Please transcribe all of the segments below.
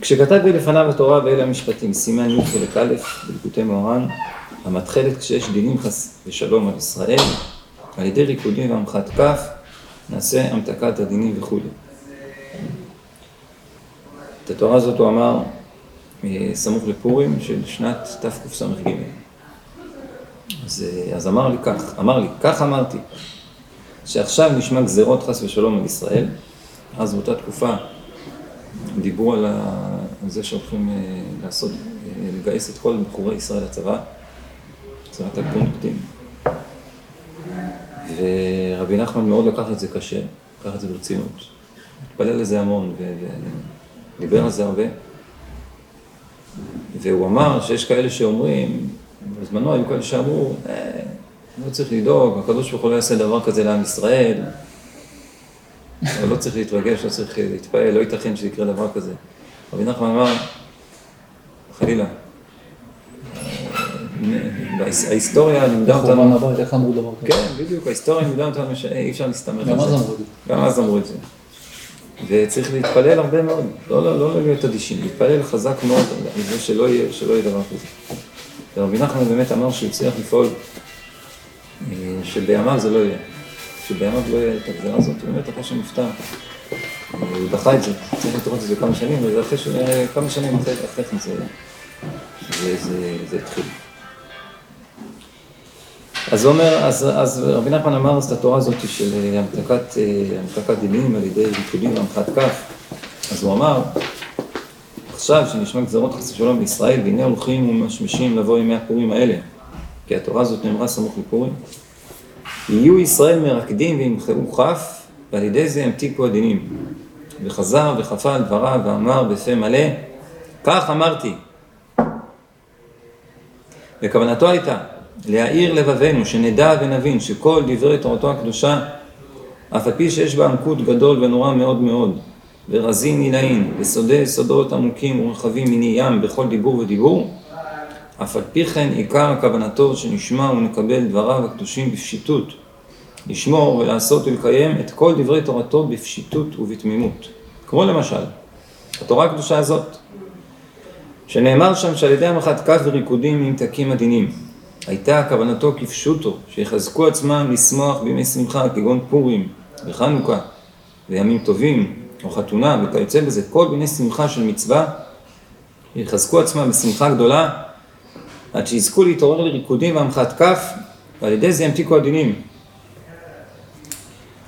כשכתב לפניו התורה ואלה המשפטים, סימן י' חלק א', בליקוטי מוהר"ן, המתחלת כשיש דינים חס ושלום על ישראל, על ידי ריקודים והמחת כף, נעשה המתקת הדינים וכולי. את התורה הזאת הוא אמר אה, סמוך לפורים של שנת תקס"ג. אז, אה, אז אמר לי כך, אמר לי, כך אמרתי, שעכשיו נשמע גזרות חס ושלום על ישראל, אז באותה תקופה דיברו על, זה שהולכים אה, לעשות, לגייס את כל בחורי ישראל לצבא, צבאת הקונקטים. ורבי נחמן מאוד לקח את זה קשה, לקח את זה ברצינות. התפלל לזה המון ודיבר על זה הרבה. והוא אמר שיש כאלה שאומרים, בזמנו היו כאלה שאמרו, אה, לא צריך לדאוג, הקדוש ברוך הוא לא יעשה דבר כזה לעם ישראל, לא צריך להתרגש, לא צריך להתפעל, לא ייתכן שיקרה דבר כזה. רבי נחמן אמר, חלילה, ההיסטוריה לימדה אותנו... איך אמרו דבר כזה? כן, בדיוק, ההיסטוריה לימדה אותנו שאי אפשר להסתמך על זה. גם אז אמרו את זה. גם אז אמרו את זה. וצריך להתפלל הרבה מאוד, לא, לא, לא להיות אדישים, להתפלל חזק מאוד על זה שלא יהיה, דבר כזה. ורבי נחמן באמת אמר שהוא הצליח לפעול, אה, שבימיו זה לא יהיה, שבימיו לא יהיה את הגזרה הזאת, באמת אחרי שנפטר. הוא דחה את זה, צריך לראות את זה כמה שנים, ואחרי כמה שנים אחרי כן זה התחיל. אז הוא אומר, אז, אז רבי נחמן אמר את התורה הזאת של אה, המתקת, אה, המתקת דינים על ידי ריקודים והמחת כף, אז הוא אמר, עכשיו שנשמע גזרות חסי שלום בישראל, והנה הולכים ומשמישים לבוא ימי הפורים האלה, כי התורה הזאת נאמרה סמוך לפורים, יהיו ישראל מרקדים וימחאו כף, ועל ידי זה ימתיקו הדינים. וחזר וחפה על דבריו ואמר בפה מלא, כך אמרתי. וכוונתו הייתה להאיר לבבינו, שנדע ונבין שכל דברי תורתו הקדושה, אף על פי שיש בה עמקות גדול ונורא מאוד מאוד, ורזים עילאין, וסודי סודות עמוקים ורחבים מני ים בכל דיבור ודיבור, אף על פי כן עיקר כוונתו שנשמע ונקבל דבריו הקדושים בפשיטות, לשמור ולעשות ולקיים את כל דברי תורתו בפשיטות ובתמימות. כמו למשל, התורה הקדושה הזאת, שנאמר שם שעל ידי המחת כף וריקודים נמתקים הדינים. הייתה כוונתו כפשוטו, שיחזקו עצמם לשמוח בימי שמחה, כגון פורים וחנוכה וימים טובים, או חתונה וכיוצא בזה, כל מיני שמחה של מצווה, יחזקו עצמם בשמחה גדולה, עד שיזכו להתעורר לריקודים והמחת כף, ועל ידי זה ימתיקו הדינים.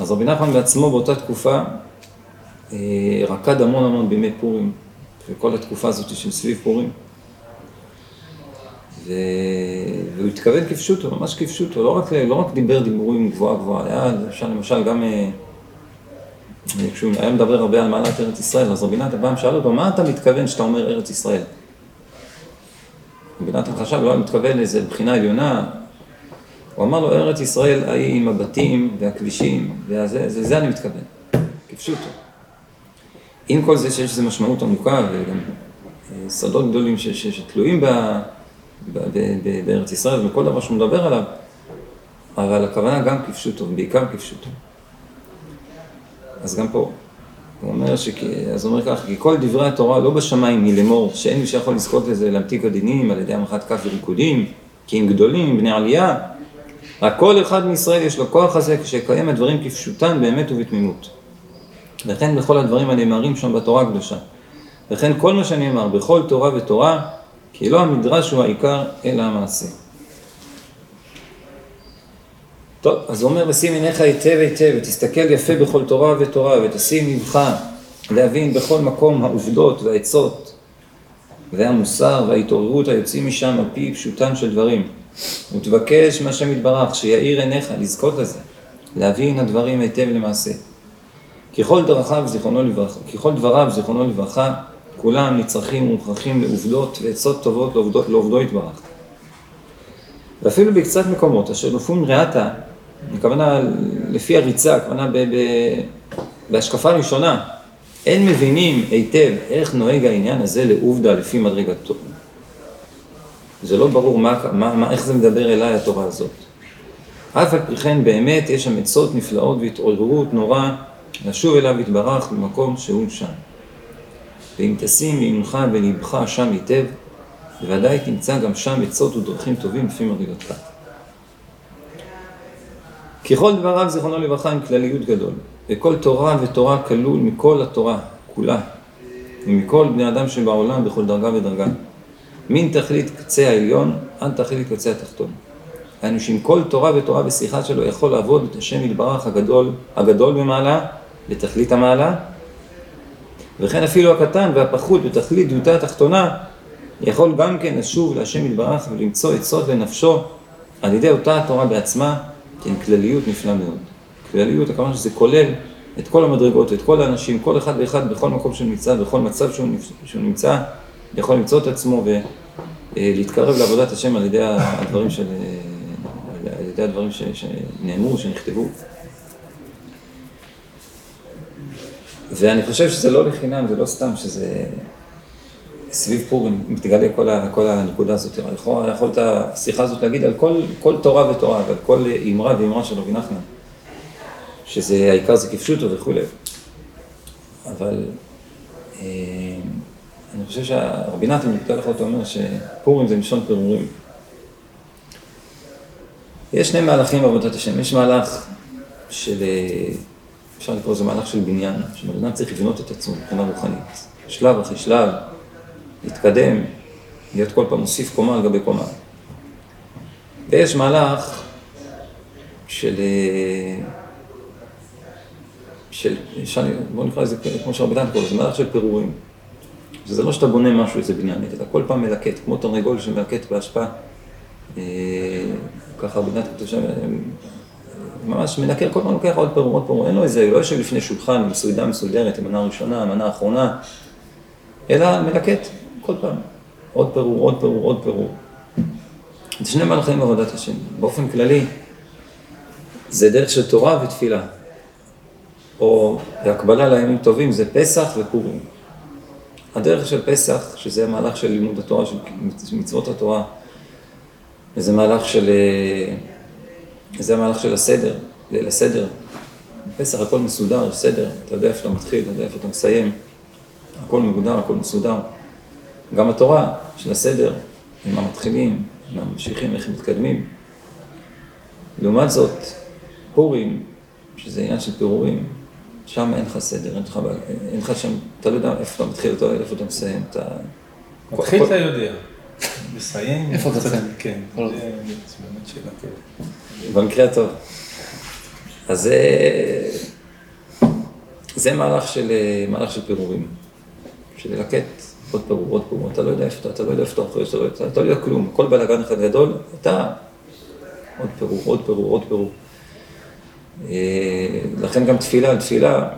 אז רבי נחמן בעצמו באותה תקופה אה, רקד המון המון בימי פורים, וכל התקופה הזאת של סביב פורים. ו... והוא התכוון כפשוטו, ממש כפשוטו, לא רק, לא רק דיבר דיבורים גבוהה גבוהה, היה למשל, למשל גם אה, כשהוא היה מדבר הרבה על מעלת ארץ ישראל, אז רבי נתן פעם שאל אותו, מה אתה מתכוון שאתה אומר ארץ ישראל? רבי נתן חשב, לא היה מתכוון לאיזה בחינה עליונה, הוא אמר לו, ארץ ישראל ההיא עם הבתים והכבישים, וזה, זה, זה אני מתכוון, כפשוטו. עם כל זה שיש לזה משמעות עמוקה, וגם אה, שדות גדולים שתלויים בה, בארץ ישראל וכל דבר שהוא מדבר עליו, אבל הכוונה גם כפשוטו, בעיקר כפשוטו. אז גם פה, הוא אומר, שכ... אז הוא אומר ככה, כי כל דברי התורה לא בשמיים מלאמור, שאין מי שיכול לזכות לזה להמתיק הדינים על ידי המחת כף וריקודים, כי הם גדולים, בני עלייה, רק כל אחד מישראל יש לו כוח הזה כשיקיים הדברים כפשוטן באמת ובתמימות. וכן בכל הדברים הנאמרים שם בתורה הקדושה. וכן כל מה שנאמר בכל תורה ותורה, כי לא המדרש הוא העיקר, אלא המעשה. טוב, אז הוא אומר, ושים עיניך היטב היטב, ותסתכל יפה בכל תורה ותורה, ותשים לבך להבין בכל מקום העובדות והעצות, והמוסר וההתעוררות היוצאים משם על פי פשוטם של דברים. ותבקש מהשם יתברך, שיאיר עיניך, לזכות לזה, להבין הדברים היטב למעשה. ככל דרכיו, זיכרונו לברכה, ככל דבריו, זיכרונו לברכה, כולם נצרכים ומוכרחים לעובדות ועצות טובות לעובדות, לעובדו יתברך. ואפילו בקצת מקומות אשר נופון ראתה, הכוונה לפי הריצה, הכוונה ב, ב, בהשקפה ראשונה, אין מבינים היטב איך נוהג העניין הזה לעובדה לפי מדרגתו. זה לא ברור מה, מה, מה, איך זה מדבר אליי התורה הזאת. אף על פי כן באמת יש שם עצות נפלאות והתעוררות נורא לשוב אליו יתברך במקום שהוא שם. ואם תשים מימינך בלבך שם היטב, בוודאי תמצא גם שם עצות ודרכים טובים לפי מדרגתך. ככל דבריו זיכרונו לברכה עם כלליות גדול, וכל תורה ותורה כלול מכל התורה כולה, ומכל בני אדם שבעולם בכל דרגה ודרגה. מן תכלית קצה העליון עד תכלית קצה התחתון. היינו שאם כל תורה ותורה בשיחה שלו יכול לעבוד את השם יתברך הגדול, הגדול במעלה, בתכלית המעלה, וכן אפילו הקטן והפחות בתכלית דמותה התחתונה, יכול גם כן לשוב להשם יתברך ולמצוא עצות לנפשו על ידי אותה התורה בעצמה, כן, כלליות נפלאה מאוד. כלליות, הכוונה שזה כולל את כל המדרגות, את כל האנשים, כל אחד ואחד בכל מקום שהוא נמצא, בכל מצב שהוא, שהוא נמצא, יכול למצוא את עצמו ולהתקרב לעבודת השם על ידי הדברים, של, על ידי הדברים ש, שנאמרו, שנכתבו. ואני חושב שזה לא לחינם, זה לא סתם שזה סביב פורים מתגלה כל, ה, כל הנקודה הזאת. יכול, יכול את השיחה הזאת להגיד על כל, כל תורה ותורה ועל כל אמרה ואמרה של רבי נחמן, שזה העיקר זה כפשוטו וכולי. אבל אה, אני חושב שהרבי נתן, מתגלה לך אותו, אומר שפורים זה מלשון פירורים. יש שני מהלכים בעבודת השם, יש מהלך של, אה, אפשר לקרוא לזה מהלך של בניין, שבן אדם צריך לבנות את עצמו מבחינה רוחנית, שלב אחרי שלב, להתקדם, להיות כל פעם מוסיף קומה על גבי קומה. ויש מהלך של, אה, של, של בוא נקרא לזה כמו שהרבה דן קורא, זה מהלך של פירורים. זה לא שאתה בונה משהו, איזה בניין, אתה כל פעם מלקט, כמו תרנגול שמלקט בהשפעה. אה, ככה הרבה דן קורא, ממש מנקר, כל פעם לוקח עוד פירור, עוד פירור, אין לו איזה, לא יושב לפני שולחן עם סעודה מסודרת, עם מנה ראשונה, מנה אחרונה, אלא מלקט. כל פעם. עוד פירור, עוד פירור, עוד פירור. זה שני מהלכים בעבודת השם. באופן כללי, זה דרך של תורה ותפילה. או בהקבלה לימים טובים, זה פסח ופורים. הדרך של פסח, שזה המהלך של לימוד התורה, של מצוות התורה, וזה מהלך של, אה, זה המהלך של הסדר, ליל הסדר. בפסח הכל מסודר, סדר, אתה יודע איפה אתה מתחיל, אתה יודע איפה אתה מסיים, הכל מגודר, הכל מסודר. גם התורה של הסדר, עם מה מתחילים, עם מה ממשיכים, איך מתקדמים. לעומת זאת, פורים, שזה עניין של פירורים, שם אין לך סדר, אין לך, אין לך שם, אתה לא יודע איפה אתה מתחיל, לא יודע איפה אתה מסיים, אתה... מתחיל אתה יודע, מסיים... איפה אתה מסיים? כן, זה באמת שאלה. במקרה הטוב. אז זה, זה מהלך של, מהלך של פירורים, של ללקט עוד פירור, עוד פירור, אתה לא יודע איפה אתה, אתה לא יודע איפה אתה אוכל, אתה, לא אתה לא יודע כלום, כל בלאגן אחד גדול, אתה עוד פירור, עוד פירור, עוד פירור. אה, לכן גם תפילה, תפילה,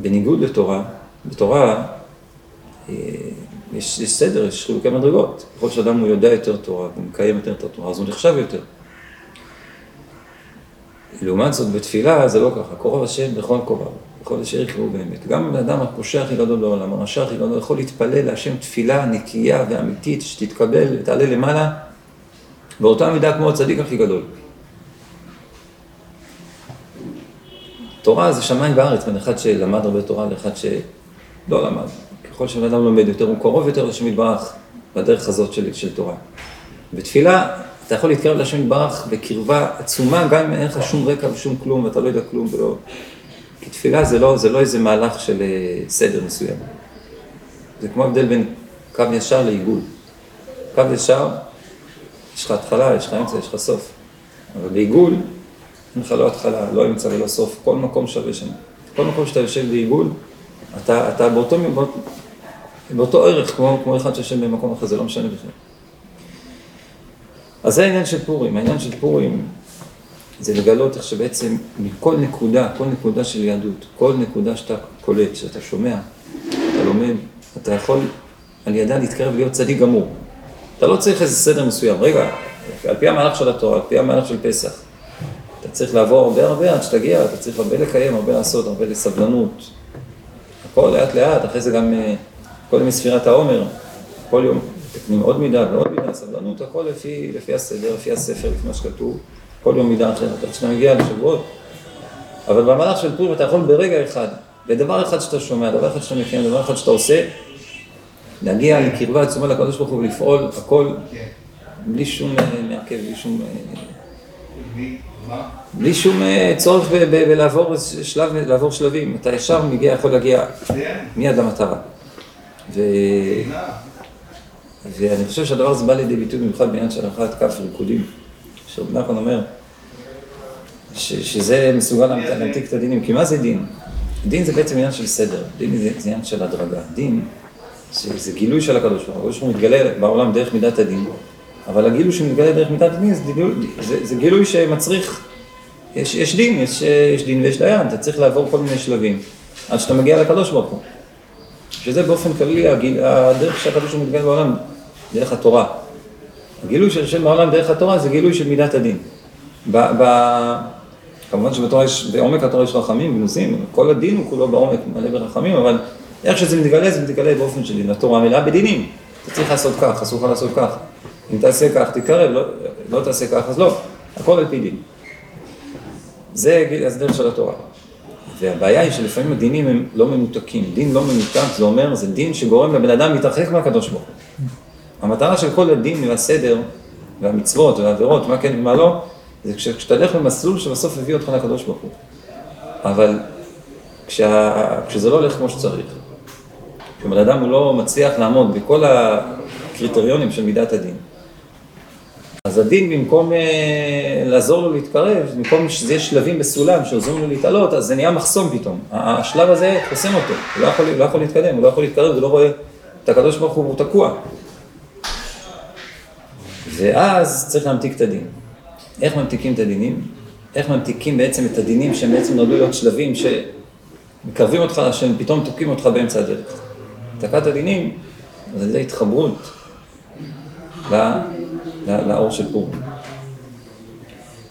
בניגוד לתורה, בתורה אה, יש, סדר, יש חילוקי מדרגות. ככל שאדם הוא יודע יותר תורה ומקיים יותר את התורה, אז הוא נחשב יותר. לעומת זאת, בתפילה זה לא ככה, קורב השם בכל קורב. כל אשר יקראו באמת. גם בן אדם הפושע הכי גדול בעולם, הרשע הכי גדול, יכול להתפלל להשם תפילה נקייה ואמיתית, שתתקבל ותעלה למעלה, באותה מידה כמו הצדיק הכי גדול. תורה זה שמיים וארץ, בין אחד שלמד הרבה תורה לאחד שלא למד. ככל שבן אדם לומד יותר, הוא קרוב יותר לשם יתברך בדרך הזאת של, של תורה. בתפילה, אתה יכול להתקרב לשם יתברך בקרבה עצומה, גם אם אין לך שום רקע ושום כלום, ואתה לא יודע כלום ולא... כי תפילה זה לא, זה לא איזה מהלך של אה, סדר מסוים. זה כמו הבדל בין קו ישר לעיגול. קו ישר, יש לך התחלה, יש לך אמצע, יש לך סוף. אבל בעיגול, אין לך לא התחלה, לא אמצע ולא סוף, כל מקום שווה שם. כל מקום שאתה יושב בעיגול, אתה, אתה באותו, באותו, באותו ערך, כמו, כמו אחד שיושב במקום אחר, זה לא משנה בכלל. אז זה העניין של פורים. העניין של פורים זה לגלות איך שבעצם מכל נקודה, כל נקודה של יהדות, כל נקודה שאתה קולט, שאתה שומע, אתה לומד, אתה יכול על ידה להתקרב להיות צדיק גמור. אתה לא צריך איזה סדר מסוים. רגע, על פי המהלך של התורה, על פי המהלך של פסח, אתה צריך לעבור הרבה הרבה עד שתגיע, אתה צריך הרבה לקיים, הרבה לעשות, הרבה לסבלנות. הכל לאט לאט, אחרי זה גם אה, קודם מספירת העומר, כל יום מתקנים עוד מידה ועוד מידה, סבלנות, הכל לפי, לפי הסדר, לפי הספר, לפי מה שכתוב. כל יום מידה אחרת, עד שאתה מגיע לשבועות. אבל במהלך של פורים אתה יכול ברגע אחד ודבר אחד שאתה שומע, דבר אחד שאתה מקיים, דבר אחד שאתה עושה, להגיע לקרבה עצומה לקדוש ברוך הוא ולפעול הכל בלי שום אה, מעכב, בלי שום... אה, בלי שום אה, צורך בלעבור שלב, לעבור שלבים. אתה ישר מגיע, יכול להגיע מיד למטרה. ו... ואני חושב שהדבר הזה בא לידי ביטוי במיוחד בעניין של הלכת כף ריקודים. שרב נחמן אומר ש, שזה מסוגל להמתיק, את הדינים. כי מה זה דין? דין זה בעצם עניין של סדר, דין זה, עניין של הדרגה. דין זה, זה גילוי של הקדוש ברוך הוא. הקדוש ברוך הוא מתגלה בעולם דרך מידת הדין, אבל הגילוי שמתגלה דרך מידת הדין זה, גילוי, זה, זה גילוי שמצריך, יש, יש דין, יש, יש דין ויש דיין, אתה צריך לעבור כל מיני שלבים עד שאתה מגיע לקדוש ברוך הוא. שזה באופן כללי הדרך שהקדוש ברוך הוא מתגלה בעולם, דרך התורה. הגילוי של השם בעולם דרך התורה זה גילוי של מידת הדין. ב, ב, כמובן שבתורה יש, בעומק התורה יש רחמים ונושאים, כל הדין הוא כולו בעומק מלא ברחמים, אבל איך שזה מתגלה, זה מתגלה באופן של דין. התורה מלאה בדינים. אתה צריך לעשות כך, אסור לך לעשות כך. אם תעשה כך, תקרב, לא, לא תעשה כך, אז לא. הכל על פי דין. זה הדרך של התורה. והבעיה היא שלפעמים הדינים הם לא מנותקים. דין לא מנותק, זה אומר, זה דין שגורם לבן אדם להתרחק מהקדוש ברוך הוא. המטרה של כל הדין והסדר והמצוות והעבירות, מה כן ומה לא, זה כשאתה הולך במסלול שבסוף הביא אותך לקדוש ברוך הוא. אבל כשה, כשזה לא הולך כמו שצריך, כשבן אדם הוא לא מצליח לעמוד בכל הקריטריונים של מידת הדין, אז הדין במקום אה, לעזור לו להתקרב, במקום שזה יהיה שלבים בסולם שעוזרים לו להתעלות, אז זה נהיה מחסום פתאום. השלב הזה חוסם אותו, הוא לא יכול, לא יכול להתקדם, הוא לא יכול להתקרב, הוא לא רואה את הקדוש ברוך הוא, הוא תקוע. ואז צריך להמתיק את הדין. איך ממתיקים את הדינים? איך ממתיקים בעצם את הדינים שהם בעצם נולדו להיות שלבים שמקרבים אותך להשם, פתאום תוקעים אותך באמצע הדרך. תקעת הדינים, זה התחברות לא, לא, לאור של פורים.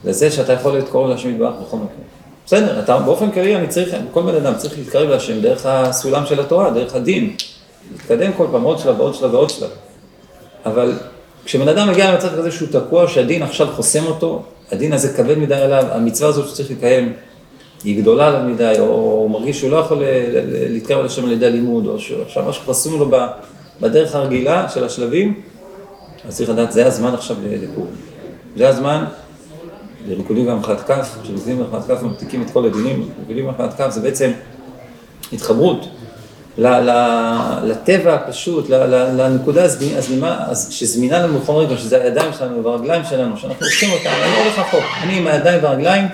לזה שאתה יכול להיות קרוב להשם יתברך בכל מקום. בסדר, אתה, באופן כללי אני צריך, כל בן אדם צריך להתקרב להשם דרך הסולם של התורה, דרך הדין. להתקדם כל פעם עוד שלב ועוד שלב ועוד שלב. אבל כשבן אדם מגיע למצב כזה שהוא תקוע, שהדין עכשיו חוסם אותו, הדין הזה כבד מדי עליו, המצווה הזאת שצריך לקיים היא גדולה עליו מדי, או הוא מרגיש שהוא לא יכול להתקרב לשם על ידי הלימוד, או שעכשיו משהו חסום לו בדרך הרגילה של השלבים, אז צריך לדעת, זה הזמן עכשיו לפורים. זה הזמן לריקודים והמחאת כף, כשריקודים והמחאת כף ממתיקים את כל הדינים, ריקודים והמחאת כף זה בעצם התחברות. לטבע הפשוט, לנקודה הזמימה, שזמינה לנו בכל רגע, שזה הידיים שלנו והרגליים שלנו, שאנחנו עושים אותם, אני לא הולך רחוק, אני עם הידיים והרגליים,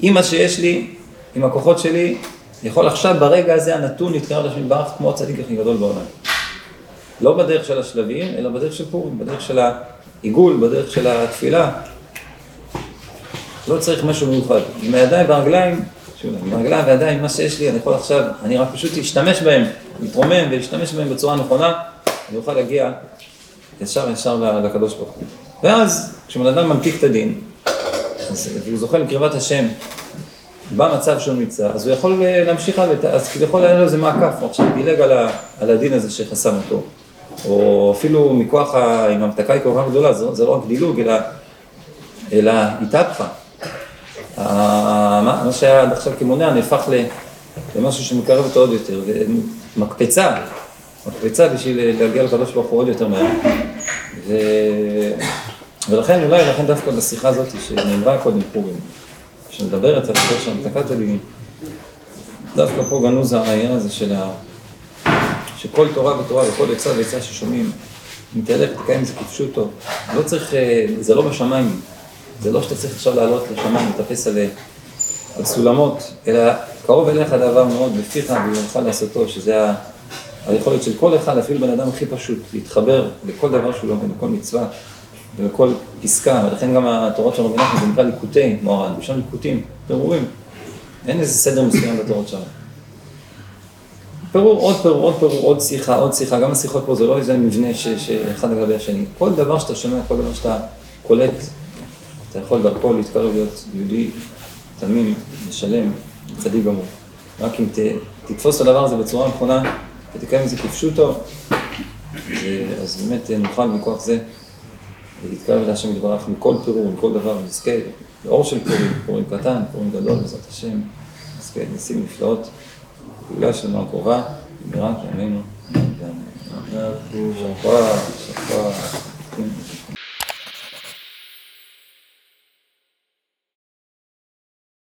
עם מה שיש לי, עם הכוחות שלי, יכול עכשיו ברגע הזה הנתון להתקרב לשם יתברך כמו הצדיק הכי גדול בעולם. לא בדרך של השלבים, אלא בדרך של פורים, בדרך של העיגול, בדרך של התפילה. לא צריך משהו מיוחד. עם הידיים והרגליים, שוב, עם הרגליים והידיים, מה שיש לי, אני יכול עכשיו, אני רק פשוט אשתמש בהם, להתרומם ולהשתמש בהם בצורה נכונה, אני אוכל להגיע ישר ישר לקדוש ברוך הוא. ואז, כשבן אדם ממתיק את הדין, והוא זוכה לקרבת השם במצב שהוא נמצא, אז הוא יכול להמשיך הלאה, אז כביכול היה לו איזה מעקף, הוא עכשיו דילג על, הדין הזה שחסם אותו, או אפילו מכוח, אם ההמתקה היא כל כך גדולה, זה, זה לא רק דילוג, אלא, אלא התהפכה. מה, מה שהיה עד עכשיו כמונע נהפך למשהו שמקרב אותו עוד יותר, ומקפצה, מקפצה בשביל להגיע לקדוש ברוך הוא עוד יותר מהר. ו... ולכן אולי, לכן דווקא בשיחה הזאת שנאמרה קודם פורים, שמדברת על זה שם, תקעת הדינים, דווקא פה גנוז העניין הזה של ה... שכל תורה ותורה וכל עצה ועצה ששומעים, אם תלך תקיים זה כפשוטו, לא צריך, זה לא בשמיים, זה לא שאתה צריך עכשיו לעלות לשמיים, לטפס על, על סולמות, אלא קרוב אליך דבר מאוד בפיך ובמך לעשותו, שזה ה... היכולת של כל אחד, אפילו בן אדם הכי פשוט, להתחבר לכל דבר שהוא לומד, לכל מצווה ולכל פסקה, ולכן גם התורות של רבי נחמן זה נקרא ליקוטי מוהר"ן, בשם ליקוטים, פירורים. אין איזה סדר מסוים בתורות שלנו. פירור, עוד פירור, עוד פירור, עוד שיחה, עוד שיחה, גם השיחות פה זה לא איזה מבנה שאחד לגבי השני. כל דבר שאתה שומע, כל דבר שאתה קולט, אתה יכול דרכו להתקרב להיות יהודי, תמים, משלם, צדיק גמור. רק אם ת, תתפוס את הדבר הזה בצורה נכונה, ותקיים את זה כפשוטו, אז באמת נוכל מכוח זה להתקרב להשם יתברך מכל פירור, מכל דבר, נזכה לאור של פורים, פורים קטן, פורים גדול, בעזרת השם, נזכה ניסים נפלאות. פעולה שלנו הקרובה, במהרה בימינו. יישר כוח.